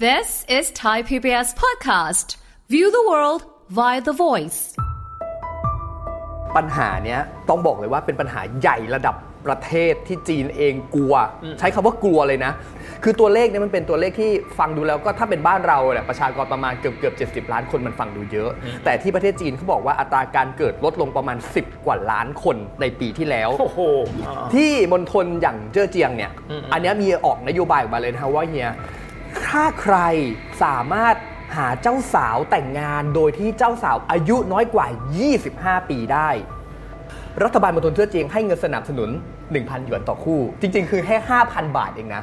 This is Thai PBS Podcast. View the world via the voice. ปัญหาเนี้ยต้องบอกเลยว่าเป็นปัญหาใหญ่ระดับประเทศที่จีนเองกลัว ใช้คำว่ากลัวเลยนะ คือตัวเลขเนี่ยมันเป็นตัวเลขที่ฟังดูแล้วก็ถ้าเป็นบ้านเราเนี่ยประชากรประมาณเกือบเกือบ70 ล้านคนมันฟังดูเยอะ แต่ที่ประเทศจีนเขาบอกว่าอัตราการเกิดลดลงประมาณ 10 กว่าล้านคนในปีที่แล้วโอ้โหอ่าที่มณฑลอย่างเจ้อเจียงเนี่ยอืมอันเนี้ยมีออกนโยบายออกมาเลยนะครับว่าเฮีย ถ้าใครสามารถหาเจ้าสาวแต่งงานโดยที่เจ้าสาวอายุน้อยกว่า 25 ปีได้ รัฐบาลมณฑลเจ้อเจียงให้เงินสนับสนุน 1,000 หยวนต่อคู่ จริง ๆ คือแค่ 5,000 บาทเองนะ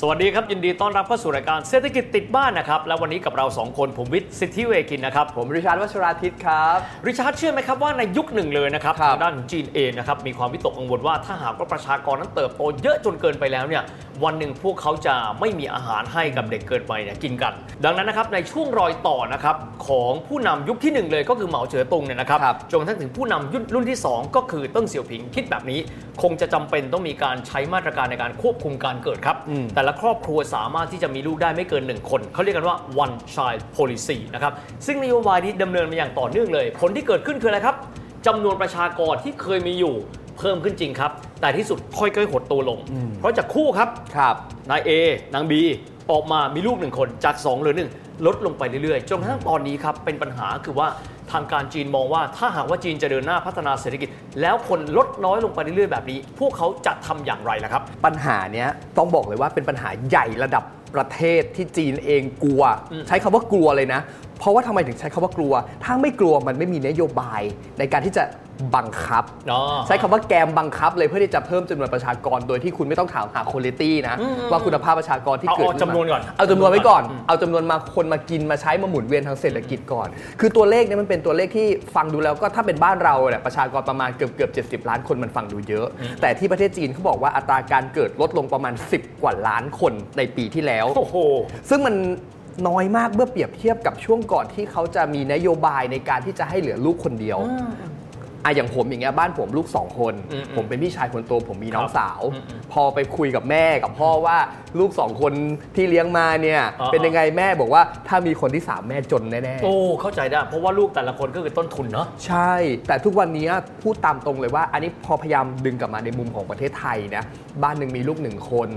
สวัสดีครับ ยินดีต้อนรับเข้าสู่รายการเศรษฐกิจติดบ้านนะครับ และวันนี้กับเราสองคนผมวิทย์สิทธิเวกินนะครับ ผมริชาร์ดวัชราทิตครับ ริชาร์ดเชื่อไหมครับว่าในยุคหนึ่งเลยนะครับครับทางด้านของจีนเองนะครับมีความวิตกกังวลว่าถ้าหากว่าประชากรนั้นเติบโตเยอะจนเกินไปแล้วเนี่ยวันหนึ่งพวกเขาจะไม่มีอาหารให้กับเด็กเกินไปเนี่ยกินกัน ดังนั้นนะครับในช่วงรอยต่อนะครับของผู้นำยุคที่หนึ่งเลยก็คือเหมาเจ๋อตงเนี่ยนะครับครับจนกระทั่งถึงผู้นำยุครุ่นที่ 2 ก็คือเติ้งเสี่ยวผิงคิดแบบนี้ คงจะจำเป็นต้องมีการใช้มาตรการในการควบคุมการเกิดครับอืมแต่ละครอบครัวสามารถที่จะมีลูกได้ไม่เกิน 1 คน เขาเรียกกันว่า one child policy นะครับ ซึ่งนโยบายนี้ดำเนินมาอย่างต่อเนื่องเลย ผลที่เกิดขึ้นคืออะไรครับจำนวนประชากรที่เคยมีอยู่เพิ่มขึ้นจริงครับ แต่ที่สุดค่อยๆหดตัวลง เพราะจากคู่ครับครับนาย A นาง B ออกมามีลูกหนึ่งคนจาก 2 เหลือหนึ่งลดลงไปเรื่อยๆ จนกระทั่งตอนนี้ครับเป็นปัญหาคือว่า ทางการจีนมองว่าถ้าหากว่าจีนจะเดินหน้าพัฒนาเศรษฐกิจ แล้วคนลดน้อยลงไปเรื่อยๆแบบนี้ พวกเขาจะทำอย่างไรล่ะครับ ปัญหาเนี้ยต้องบอกเลยว่าเป็นปัญหาใหญ่ระดับประเทศที่จีนเองกลัวอืมใช้คำว่ากลัวเลยนะเพราะว่าทำไมถึงใช้คำว่ากลัว ถ้าไม่กลัวมันไม่มีนโยบายในการที่จะบังคับอ๋อใช้คำว่าแกมบังคับเลยเพื่อที่จะเพิ่มจำนวนประชากรโดยที่คุณไม่ต้องถามหาคุณภาพนะอืมว่าคุณภาพประชากรที่เอาเกิดเอาขึ้มาจำนวนก่อนเอาจำนวนไว้ก่อนอืมเอาจำนวนมาคนมากินมาใช้มาหมุนเวียนทางเศรษฐกิจก่อน คือตัวเลขเนี่ยมันเป็นตัวเลขที่ฟังดูแล้วก็ถ้าเป็นบ้านเราเนี่ยประชากรประมาณเกือบเกือบ70ล้านคนมันฟังดูเยอะ แต่ที่ประเทศจีนเขาบอกว่าอัตราการเกิดลดลงประมาณ 10 กว่าล้านคนในปีที่แล้วโอ้โหซึ่งมัน น้อยมากเมื่อเปรียบเทียบกับช่วงก่อนที่เขาจะมีนโยบายในการที่จะให้เหลือลูกคนเดียว อะอย่างผมอย่างเงี้ยบ้านผมลูกสองคนอืมผมเป็นพี่ชายคนโตผมมีน้องครับสาวอืมอืมพอไปคุยกับแม่กับพ่อว่าลูกสองคนที่เลี้ยงมาเนี่ยอ๋อเป็นยังไงแม่บอกว่าถ้ามีคนที่สามแม่จนแน่ๆโอ้เข้าใจได้เพราะว่าลูกแต่ละคนก็คือต้นทุนเนาะใช่ แต่ทุกวันนี้พูดตามตรงเลยว่า อันนี้พอพยายามดึงกลับมาในมุมของประเทศไทยนะบ้านหนึ่งมีลูกหนึ่งคน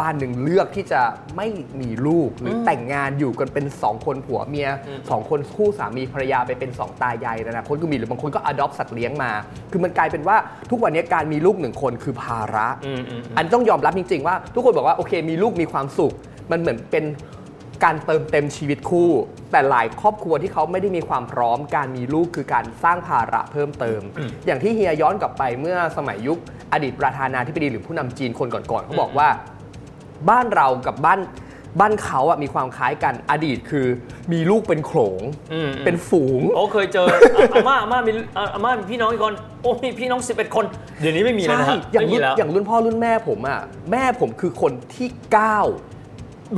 บ้านหนึ่งเลือกที่จะไม่มีลูกหรืออมแต่งงานอยู่กันเป็น2คนผัวเมียอืมสองคนคู่สามีภรรยาไปเป็น2ตายายนะนะคนก็มีหรือบางคนก็ adopt สัตว์เลี้ยงมา คือมันกลายเป็นว่าทุกวันนี้การมีลูกหนึ่งคนคือภาระอืมอืมอืมอันต้องยอมรับจริง ๆ ว่า ทุกคนบอกว่าโอเค มีลูกมีความสุข มันเหมือนเป็นการเติมเต็มชีวิตคู่ แต่หลายครอบครัวที่เขาไม่ได้มีความพร้อม การมีลูกคือการสร้างภาระเพิ่มเติมอืมอย่างที่เฮียย้อนกลับไปเมื่อสมัยยุคอดีตประธานาธิบดีหรือผู้นำจีนคนก่อนๆเขาบอกว่า บ้านเรากับบ้าน บ้านเขาอะมีความคล้ายกันอดีตคือ มีลูกเป็นโขลงอืมเป็นฝูงโอ้เคยเจออะอาม่าอาม่ามีอะอาม่ามีพี่น้องอีกคนโอ้มีพี่น้อง 11 คน เดี๋ยวนี้ไม่มีแล้วนะฮะอย่างไม่มีรุ่นแล้วอย่างรุ่นพ่อรุ่นแม่ผมอะแม่ผมคือคนที่เก้า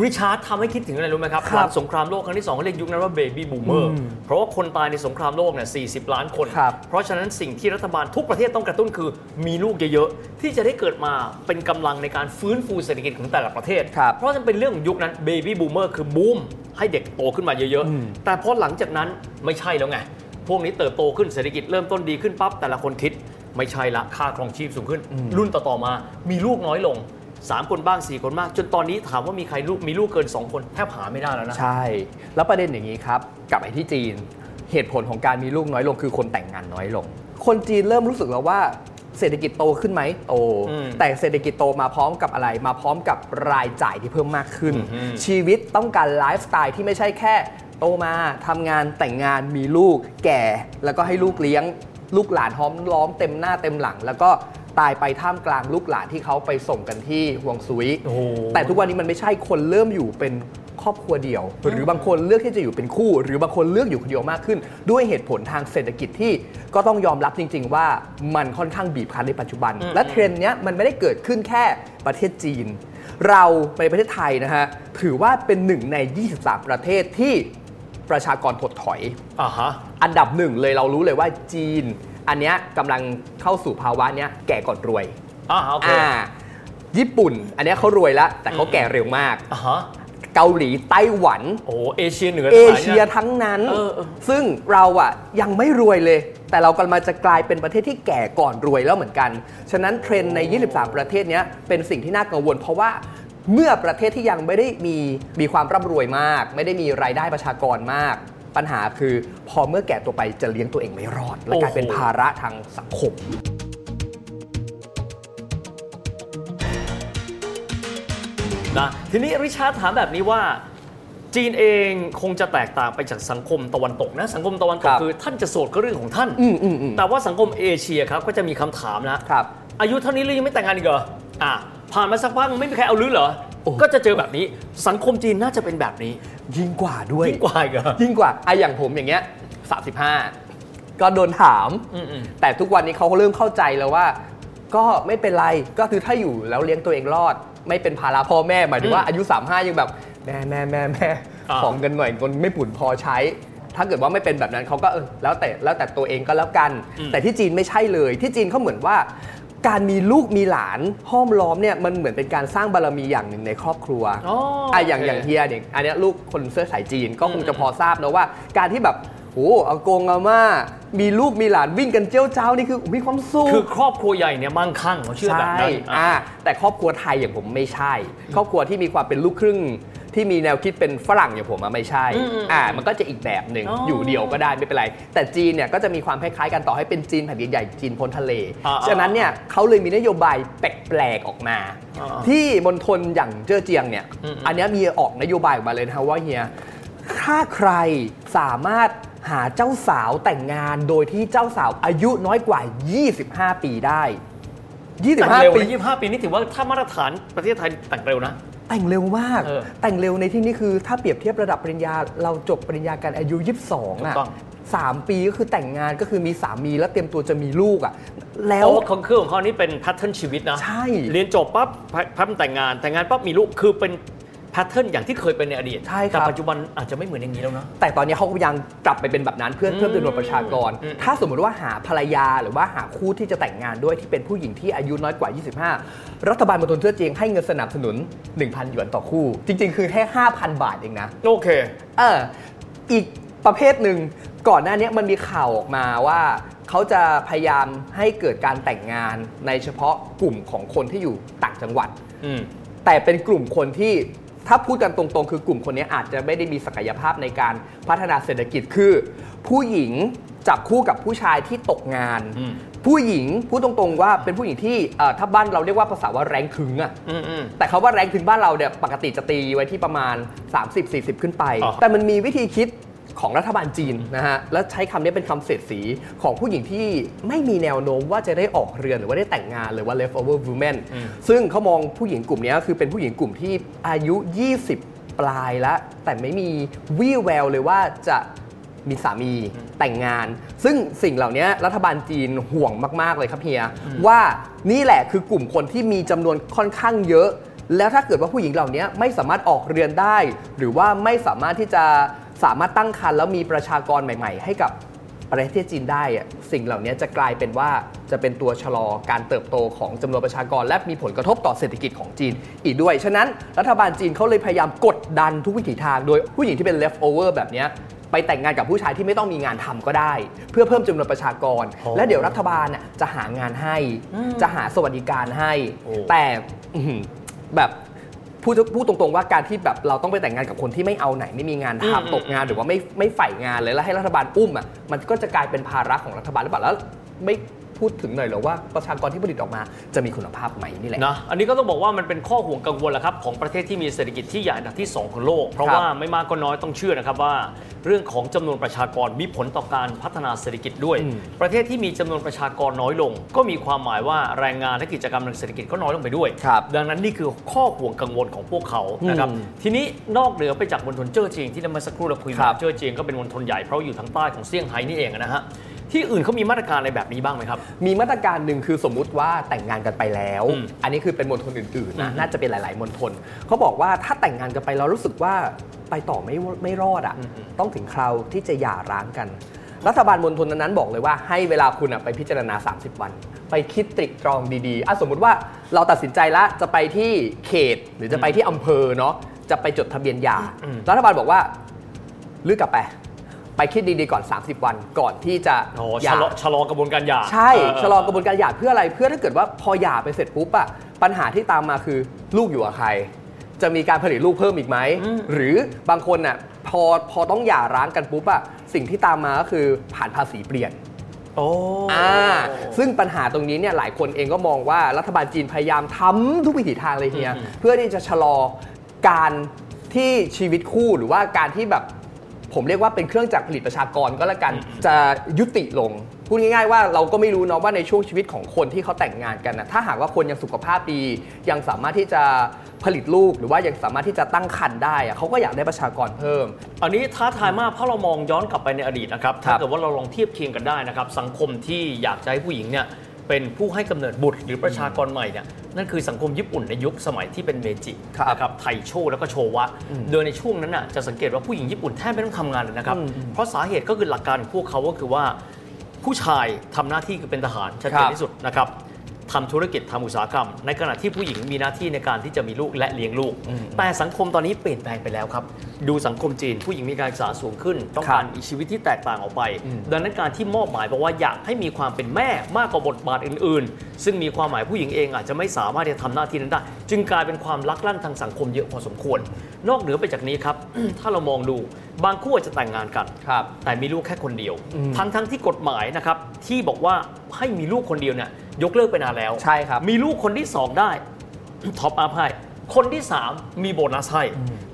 ริชาร์ดทำให้คิดถึงอะไรรู้ไหมครับครับหลังสงครามโลกครั้งที่ 2เขาเรียกยุคนั้นว่า baby boomer อืมเพราะว่าคนตายในสงครามโลกเนี่ย40 ล้านคนครับเพราะฉะนั้นสิ่งที่รัฐบาลทุกประเทศต้องกระตุ้นคือ มีลูกเยอะๆ ที่จะได้เกิดมาเป็นกำลังในการฟื้นฟูเศรษฐกิจของแต่ละประเทศครับเพราะฉะนั้นเป็นเรื่องของยุคนั้น baby boomer คือบูมให้เด็กโตขึ้นมาเยอะอืมๆแต่พอหลังจากนั้นไม่ใช่แล้วไงพวกนี้เติบโตขึ้นเศรษฐกิจเริ่มต้นดีขึ้นปั๊บแต่ละคนคิดไม่ใช่ละค่าครองชีพสูงขึ้น รุ่นต่อๆมา มีลูกน้อยลง สามคนบ้างสี่คนบ้างจนตอนนี้ถามว่ามีใครลูกมีลูกเกินสองคนแทบหาไม่ได้แล้วนะ ใช่ แล้วประเด็นอย่างนี้ครับกลับไปที่จีน เหตุผลของการมีลูกน้อยลงคือคนแต่งงานน้อยลง คนจีนเริ่มรู้สึกแล้วว่าเศรษฐกิจโตขึ้นไหมโตอืมแต่เศรษฐกิจโตมาพร้อมกับอะไร มาพร้อมกับรายจ่ายที่เพิ่มมากขึ้นอืมชีวิตต้องการไลฟ์สไตล์ที่ไม่ใช่แค่ โตมาทำงานแต่งงานมีลูก แก่ แล้วก็ให้ลูกเลี้ยง ลูกหลานห้อมล้อมเต็มหน้าเต็มหลัง แล้วก็ ตายไปท่ามกลางลูกหลานที่เขาไปส่งกันที่ฮวงซุยโอ้โหแต่ทุกวันนี้มันไม่ใช่คนเริ่มอยู่เป็นครอบครัวเดียว หรือบางคนเลือกที่จะอยู่เป็นคู่ หรือบางคนเลือกอยู่คนเดียวมากขึ้น ด้วยเหตุผลทางเศรษฐกิจที่ก็ต้องยอมรับจริง ๆ ว่ามันค่อนข้างบีบคั้นในปัจจุบันอืมและเทรนด์เนี้ยมันไม่ได้เกิดขึ้นแค่ประเทศจีน เราในประเทศไทยนะฮะถือว่าเป็นหนึ่งใน 23 ประเทศที่ประชากรถดถอยอ่าฮะอันดับหนึ่งเลยเรารู้เลยว่าจีน อันเนี้ยกำลังเข้าสู่ภาวะเนี้ยแก่ก่อนรวยอ่าโอเคอ่าญี่ปุ่น อันเนี้ยเขารวยแล้ว แต่เขาแก่เร็วมากอ่าฮะเกาหลีไต้หวัน โอ้เอเชียเหนือเอทั้งหลเชียนี่ทั้งนั้นเออเออซึ่งเราอะยังไม่รวยเลย แต่เรากำลังจะกลายเป็นประเทศที่แก่ก่อนรวยแล้วเหมือนกัน ฉะนั้นเทรนด์ใน 23 ประเทศเนี้ยเป็นสิ่งที่น่ากังวล เพราะว่าเมื่อประเทศที่ยังไม่ได้มีมีความร่ำรวยมาก ไม่ได้มีรายได้ประชากรมาก ปัญหาคือพอเมื่อแก่ตัวไปจะเลี้ยงตัวเองไม่รอด และกลายเป็นภาระทางสังคมนะทีนี้ริชาร์ดถามแบบนี้ว่าจีนเองคงจะแตกต่างไปจากสังคมตะวันตกนะ สังคมตะวันตคกรับคือท่านจะโสดก็เรื่องของท่านอืมอืมอืมแต่ว่าสังคมเอเชียครับก็จะมีคำถามนะครับอายุเท่านี้แล้วยังไม่แต่งงานอีกเหรออะผ่านมาสักพักไม่มีใครเอาลือเหรอโอ้ก็จะเจอแบบนี้สังคมจีนน่าจะเป็นแบบนี้ ยิ่งกว่าด้วย ยิ่งกว่าอีกเหรอ ยิ่งกว่าไอะอย่างผมอย่างเงี้ย35ก็โดนถามอืมอืมแต่ทุกวันนี้เขาก็เริ่มเข้าใจแล้วว่า ก็ไม่เป็นไรก็คือถ้าอยู่แล้วเลี้ยงตัวเองรอด ไม่เป็นภาระพ่อแม่หมายถึงว่าอายุ35ยังแบบ แม่แม่แม่แม่อ่าของเงินหน่อยเงินไม่ปุ่นพอใช้ ถ้าเกิดว่าไม่เป็นแบบนั้นเขาก็เออแล้วแต่แล้วแต่ตัวเองก็แล้วกัน แต่ที่จีนไม่ใช่เลย ที่จีนเขาเหมือนว่า การมีลูกมีหลานห้อมล้อมเนี่ยมันเหมือนเป็นการสร้างบารมีอย่างหนึ่งในครอบครัวอ๋ออะอย่างโอเค อย่างเฮียเนี่ยอันเนี้ยลูกคนเสื้อสายจีนก็คงจะอืมพอทราบนะว่า การที่แบบโอ้อากงอาม่ามีลูกมีหลานวิ่งกันเจ้าเจ้านี่คือมีความสุข คือครอบครัวใหญ่เนี่ยมั่งคั่งเขาเชื่อแบบใช่นั้นอะ อ่าแต่ครอบครัวไทยอย่างผมไม่ใช่ ครอบครัวที่มีความเป็นลูกครึ่ง ที่มีแนวคิดเป็นฝรั่งอย่างผมอะไม่ใช่อืมอืมอ่า มันก็จะอีกแบบหนึ่งอ๋อออยู่เดียวก็ได้ไม่เป็นไร แต่จีนเนี่ยก็จะมีความคล้ายๆกันต่อให้เป็นจีนแผ่นดินใหญ่จีนพ้นทะเลอ่าฉะนั้นเนี่ยเขาเลยมีนโยบายแปลกๆออกมาอ่าที่มณฑลอย่างเจ้อเจียงเนี่ยอืมอืมอันเนี้ยมีออกนโยบายออกมาเลยนะครับว่าเฮียถ้าใครสามารถหาเจ้าสาวแต่งงานโดยที่เจ้าสาวอายุน้อยกว่า 25 ปีได้แต่งเร็ว25 ปีนะ25 ปีนี่ถือว่าถ้ามาตรฐานประเทศไทยแต่งเร็วนะ แต่งเร็วมาก เออแต่งเร็วในที่นี้คือ ถ้าเปรียบเทียบระดับปริญญา เราจบปริญญากันอายุ 22ถูอะกต้อง สามปีก็คือแต่งงานก็คือมีสามีแล้วเตรียมตัวจะมีลูกอะแล้วเพราะว่าของเครื่องของเขานี่เป็นแพทเทิร์นชีวิตนะใช่ เรียนจบปั๊บพับแต่งงานแต่งงานปั๊บมีลูกคือเป็น แพทเทิร์นอย่างที่เคยเป็นในอดีตใช่ครับ แต่ปัจจุบันอาจจะไม่เหมือนอย่างนี้แล้วนะแต่ตอนนี้เขาก็ยังกลับไปเป็นแบบนั้นเพื่ออืมเพิ่มจำนวนประชากร อืมถ้าสมมติว่าหาภรรยาหรือว่าหาคู่ที่จะแต่งงานด้วยที่เป็นผู้หญิงที่อายุน้อยกว่า 25 รัฐบาลมณฑลเสื้อเจียงให้เงินสนับสนุน 1,000 หยวนต่อคู่ จริง ๆ คือแค่ 5,000 บาทเองนะ โอเค เอออีกประเภทหนึ่งก่อนหน้านี้มันมีข่าวออกมาว่าเขาจะพยายามให้เกิดการแต่งงานในเฉพาะกลุ่มของคนที่อยู่ต่างจังหวัด อืม แต่เป็นกลุ่มคนที่ ถ้าพูดกันตรงๆ คือกลุ่มคนนี้อาจจะไม่ได้มีศักยภาพในการพัฒนาเศรษฐกิจคือ ผู้หญิงจับคู่กับผู้ชายที่ตกงาน อืม ผู้หญิงพูดตรงๆว่าเป็นผู้หญิงที่เอ่อถ้าบ้านเราเรียกว่าภาษาว่าแรงถึงอะ อืมอืม แต่เขาว่าแรงถึงบ้านเราเนี่ยปกติจะตีไว้ที่ประมาณ 30-40 ขึ้นไปอ่าฮะแต่มันมีวิธีคิด ของรัฐบาลจีนนะฮะ และใช้คำนี้เป็นคำเสียดสีของผู้หญิงที่ไม่มีแนวโน้มว่าจะได้ออกเรือนหรือว่าได้แต่งงานหรือว่า leftover women ซึ่งเขามองผู้หญิงกลุ่มนี้คือเป็นผู้หญิงกลุ่มที่อายุ 20 ปลายแล้ว แต่ไม่มีวี่แววเลยว่าจะมีสามีแต่งงาน ซึ่งสิ่งเหล่านี้รัฐบาลจีนห่วงมาก ๆ เลยครับเฮีย ว่านี่แหละคือกลุ่มคนที่มีจำนวนค่อนข้างเยอะ แล้วถ้าเกิดว่าผู้หญิงเหล่านี้ไม่สามารถออกเรือนได้ หรือว่าไม่สามารถที่จะ สามารถตั้งครรภ์แล้วมีประชากรใหม่ ๆ ให้กับประเทศจีนได้อะสิ่งเหล่านี้จะกลายเป็นว่าจะเป็นตัวชะลอการเติบโตของจำนวนประชากร และมีผลกระทบต่อเศรษฐกิจของจีนอีกด้วย ฉะนั้นรัฐบาลจีนเขาเลยพยายามกดดันทุกวิถีทาง โดยผู้หญิงที่เป็น left over แบบเนี้ยไปแต่งงานกับผู้ชายที่ไม่ต้องมีงานทำก็ได้ เพื่อเพิ่มจำนวนประชากรโอ้และเดี๋ยวรัฐบาลน่ะจะหางานให้ จะหาสวัสดิการให้โอ้แต่อื้อหือแบบ พูดพูดตรงๆว่าการที่แบบเราต้องไปแต่งงานกับคนที่ไม่เอาไหนไม่มีงานอืมทำตกงานหรือว่าไม่ไม่ใฝ่งานเลยแล้วให้รัฐบาลอุ้มอะมันก็จะกลายเป็นภาระของรัฐบาลหรือเปล่าแล้วไม่ พูดถึงหน่อยเหรอว่าประชากรที่ผลิตออกมาจะมีคุณภาพไหมนี่แหละนะอันนี้ก็ต้องบอกว่ามันเป็นข้อห่วงกังวลแหละครับของประเทศที่มีเศรษฐกิจที่ใหญ่อันดับที่ 2 ของโลก เพราะครับว่าไม่มากก็น้อยต้องเชื่อนะครับว่า เรื่องของจำนวนประชากรมีผลต่อการพัฒนาเศรษฐกิจด้วยอืมประเทศที่มีจำนวนประชากรน้อยลง ก็มีความหมายว่าแรงงานและกิจกรรมทางเศรษฐกิจก็น้อยลงไปด้วยครับดังนั้นนี่คือข้อห่วงกังวลของพวกเขานะครับอืมทีนี้นอกเหนือไปจากมณฑลเจ้อเจียงที่เราเมื่อสักครู่เราคุยครัมาบเจ้อเจียงก็เป็นมณฑลใหญ่เพราะอยู่ทางใต้ของเซี่ยงไฮ้นี่เองนะฮะ ที่อื่นเขามีมาตรการอะไรแบบนี้บ้างไหมครับ มีมาตรการหนึ่งคือสมมุติว่าแต่งงานกันไปแล้ว อืมอันนี้คือเป็นมณฑลอื่นๆนะอืมน่าจะเป็นหลาย ๆมณฑลเขาบอกว่าถ้าแต่งงานกันไปเรารู้สึกว่าไปต่อไม่ไม่รอดอะอืม ต้องถึงคราวที่จะหย่าร้างกัน รัฐบาลมณฑลนั้นๆบอกเลยว่าให้เวลาคุณอะไปพิจารณา 30 วัน ไปคิดตริตรองดีๆอะสมมุติว่าเราตัดสินใจแล้วจะไปที่เขตหรือจะไปที่อำเภอเนาะจะไปจดทะเบียนหย่าอืม รัฐบาลบอกว่าลือกกลับไป ไปคิดดีๆก่อน 30 วันก่อนที่จะโอ้หชะย่าลอชะลอกระบวนการหย่าใช่เชะลอกระบวนการหย่าเพื่ออะไรเพื่อถ้าเกิดว่าพอหย่าไปเสร็จปุ๊บอะปัญหาที่ตามมาคือลูกอยู่กับใคร จะมีการผลิตลูกเพิ่มอีกไหมอืมหรือบางคนน่ะพอพอต้องหย่าร้างกันปุ๊บอะสิ่งที่ตามมาก็คือผ่านภาษีเปลี่ยน โอ้ อ่าซึ่งปัญหาตรงนี้เนี่ยหลายคนเองก็มองว่ารัฐบาลจีนพยายามทำทุกวิถีทางเลยเฮียอืม เพื่อที่จะชะลอการที่ชีวิตคู่หรือว่าการที่แบบ ผมเรียกว่าเป็นเครื่องจักรผลิตประชากรก็แล้วกันจะยุติลงพูดง่ายๆว่าเราก็ไม่รู้เนาะว่าในช่วงชีวิตของคนที่เขาแต่งงานกันนะถ้าหากว่าคนยังสุขภาพดี ยังสามารถที่จะผลิตลูกหรือว่ายังสามารถที่จะตั้งครรภ์ได้อะเขาก็อยากได้ประชากรเพิ่ม อันนี้ท้าทายมากเพราะเรามองย้อนกลับไปในอดีตนะครับครัถ้าบเกิดว่าเราลองเทียบเคียงกันได้นะครับสังคมที่อยากจะให้ผู้หญิงเนี่ย เป็นผู้ให้กำเนิดบุตรหรือประชากรใหม่เนี่ยนั่นคือสังคมญี่ปุ่นในยุคสมัยที่เป็นเมจิครับนะครับไทโชแล้วก็โชวะ โดยในช่วงนั้นน่ะจะสังเกตว่าผู้หญิงญี่ปุ่นแทบไม่ต้องทำงานเลยนะครับอืมเพราะสาเหตุก็คือหลักการของพวกเขาก็คือว่า ผู้ชายทำหน้าที่คือเป็นทหารชัดเจครันบที่สุดนะครับ ทำธุรกิจทำอุตสาหกรรม ในขณะที่ผู้หญิงมีหน้าที่ในการที่จะมีลูกและเลี้ยงลูก แต่สังคมตอนนี้เปลี่ยนแปลงไปแล้วครับ ดูสังคมจีน ผู้หญิงมีการศึกษาสูงขึ้น ต้องการมีชีวิตที่แตกต่างออกไป ดังนั้นการที่มอบหมายบอกว่าอยากให้มีความเป็นแม่มากกว่าบทบาทอื่น ๆ ซึ่งมีความหมายผู้หญิงเองอาจจะไม่สามารถที่จะทำหน้าที่นั้นได้ จึงกลายเป็นความลักลั่นทางสังคมเยอะพอสมควร นอกเหนือไปจากนี้ครับถ้าเรามองดูบางคู่อาจจะแต่งงานกันครับแต่มีลูกแค่คนเดียวอืมทั้งทั้งที่กฎหมายนะครับที่บอกว่าให้มีลูกคนเดียวเนี่ย ยกเลิกไปนานแล้ว ใช่ครับ มีลูกคนที่ 2 ได้ top up ให้ คนที่ 3 มีโบนัสให้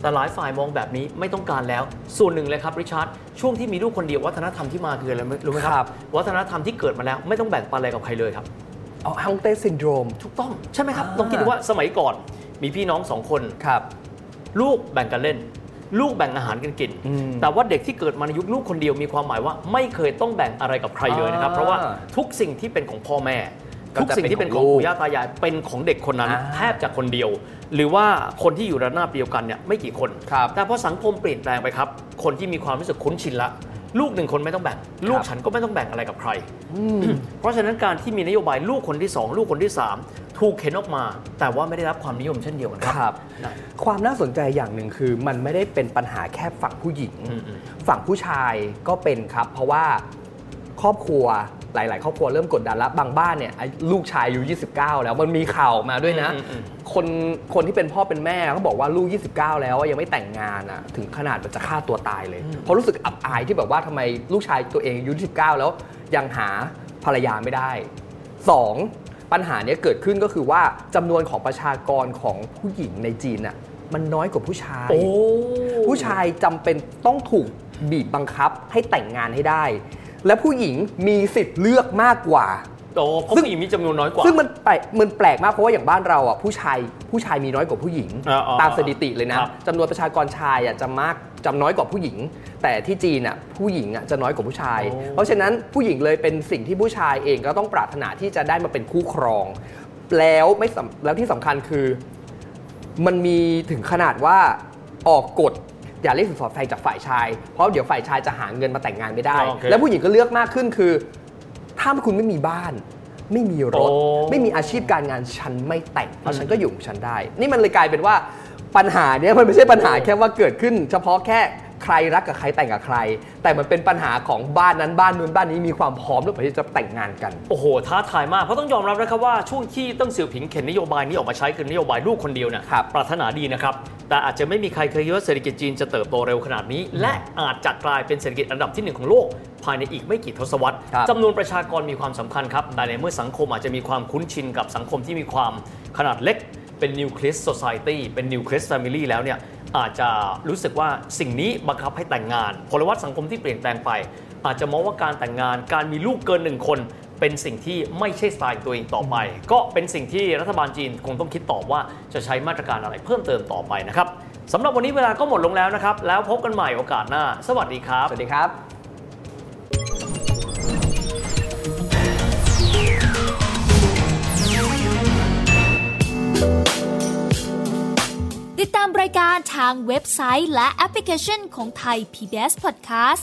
แต่หลายฝ่ายมองแบบนี้ไม่ต้องการแล้ว ส่วนหนึ่งเลยครับริชาร์ดช่วงที่มีลูกคนเดียววัฒนธรรมที่มาคืออะไรรู้ไหมคครัรับบวัฒนธรรมที่เกิดมาแล้ว ไม่ต้องแบ่งปันอะไรกับใครเลยครับเอาฮ่องเต้ซินโดรถูกต้องใช่ไหมครับอ่าลองคิดดูว่าสมัยก่อนมีพี่น้องสองคนครับ ลูกแบ่งกันเล่นลูกแบ่งอาหารกันกินอืมแต่ว่าเด็กที่เกิดมาในยุคลูกคนเดียวมีความหมายว่าไม่เคยต้องแบ่งอะไรกับใครเลยนะครับอ่าเพราะว่าทุกสิ่งที่เป็นของพ่อแม่ก็ ทุกจะสิ่งที่เป็นของเป็นของลูกปู่ย่าตายายเป็นของเด็กคนนั้นอ่าแทบจะคนเดียว หรือว่าคนที่อยู่ระนาบเดียวกันเนี่ยไม่กี่คนครับแต่พอสังคมเปลี่ยนแปลงไปครับ คนที่มีความรู้สึกคุ้นชินละลูกหนึ่งคนไม่ต้องแบ่ง ลูกฉันก็ไม่ต้องแบ่งอะไรกับใคร เพราะฉะนั้นการที่มีนโยบายลูกคนที่สองลูกคนที่สามถูกเข็นออกมา แต่ว่าไม่ได้รับความนิยมเช่นเดียวกันคครับนะความน่าสนใจอย่างหนึ่งคือ มันไม่ได้เป็นปัญหาแค่ฝั่งผู้หญิงอืมอืมฝั่งผู้ชายก็เป็นครับ เพราะว่าครอบครัว หลาย ๆ ครอบครัวเริ่มกดดันแล้วบางบ้านเนี่ยอายุลูกชายอายุ29 แล้วมันมีข่าวมาด้วยนะอืมอืมคนคนที่เป็นพ่อเป็นแม่เขาบอกว่าลูก 29 แล้วยังไม่แต่งงานอะถึงขนาดมันจะฆ่าตัวตายเลยเพราะรู้สึกอับอายที่แบบว่าทำไมลูกชายตัวเองอายุ29 แล้วยังหาภรรยาไม่ได้ 2. ปัญหาเนี้ยเกิดขึ้นก็คือว่าจำนวนของประชากรของผู้หญิงในจีนน่ะมันน้อยกว่าผู้ชายโอ้ผู้ชายจำเป็นต้องถูกบีบบังคับให้แต่งงานให้ได้ และผู้หญิงมีสิทธิ์เลือกมากกว่าโอ้เพราะผู้หญิงมีจำนวนน้อยกว่า ซึ่งมันแปลกมันแปลกมากเพราะว่าอย่างบ้านเราอะผู้ชายผู้ชายมีน้อยกว่าผู้หญิงอ่าอ่าตามสถิติเลยนะครับจำนวนประชากรชายอะจะมากจำน้อยกว่าผู้หญิง แต่ที่จีนอะผู้หญิงอะจะน้อยกว่าผู้ชายโอ้เพราะฉะนั้นผู้หญิงเลยเป็นสิ่งที่ผู้ชายเองก็ต้องปรารถนาที่จะได้มาเป็นคู่ครอง แล้วไม่สำแล้วที่สำคัญคือ มันมีถึงขนาดว่าออกกฎ อย่าเรียกสินสอดแฟนจากฝ่ายชาย เพราะเดี๋ยวฝ่ายชายจะหาเงินมาแต่งงานไม่ได้ โอเคแล้วผู้หญิงก็เลือกมากขึ้นคือ ถ้าคุณไม่มีบ้าน ไม่มีรถ โอ้ ไม่มีอาชีพการงานฉันไม่แต่งเพราะฉันก็อยู่ของฉันได้ นี่มันเลยกลายเป็นว่าปัญหาเนี้ยมันไม่ใช่ปัญหาแค่ว่าเกิดขึ้น เฉพาะแค่ใครรักกับใครแต่งกับใคร แต่มันเป็นปัญหาของบ้านนั้นบ้านนู้นบ้านนี้มีความพร้อมหรือเปล่าที่จะแต่งงานกัน โอ้โห ท้าทายมาก เพราะต้องยอมรับนะครับว่าช่วงที่เติ้งเสี่ยวผิงเข็นนโยบายนี้ออกมาใช้คือนโยบายลูกคนเดียวเนี่ยครับ ปรารถนาดีนะครับ แต่อาจจะไม่มีใครเคยคิดว่าเศรษฐกิจจีนจะเติบโตเร็วขนาดนี้ และอาจจะกลายเป็นเศรษฐกิจอันดับที่หนึ่งของโลก ภายในอีกไม่กี่ทศวรรษครับจำนวนประชากรมีความสำคัญครับแต่ในเมื่อสังคมอาจจะมีความคุ้นชินกับสังคมที่มีความขนาดเล็กเป็นนิวคลีสโซซ i ตี้เป็น nuclear family แล้วเนี่ยอาจจะรู้สึกว่าสิ่งนี้บังคับให้แต่งงานพลวัตสังคมที่เปลี่ยนแปลงไป อาจจะมองว่าการแต่งงานการมีลูกเกินหนึ่งคน เป็นสิ่งที่ไม่ใช่สไตล์ตัวเองต่อไป ก็เป็นสิ่งที่รัฐบาลจีนคงต้องคิดต่อว่าจะใช้มาตรการอะไรเพิ่มเติมต่อไปนะครับสำหรับวันนี้เวลาก็หมดลงแล้วนะครับ แล้วพบกันใหม่โอกาสหน้า สวัสดีครับ สวัสดีครับ ติดตามรายการทางเว็บไซต์และแอปพลิเคชันของไทย PBS Podcast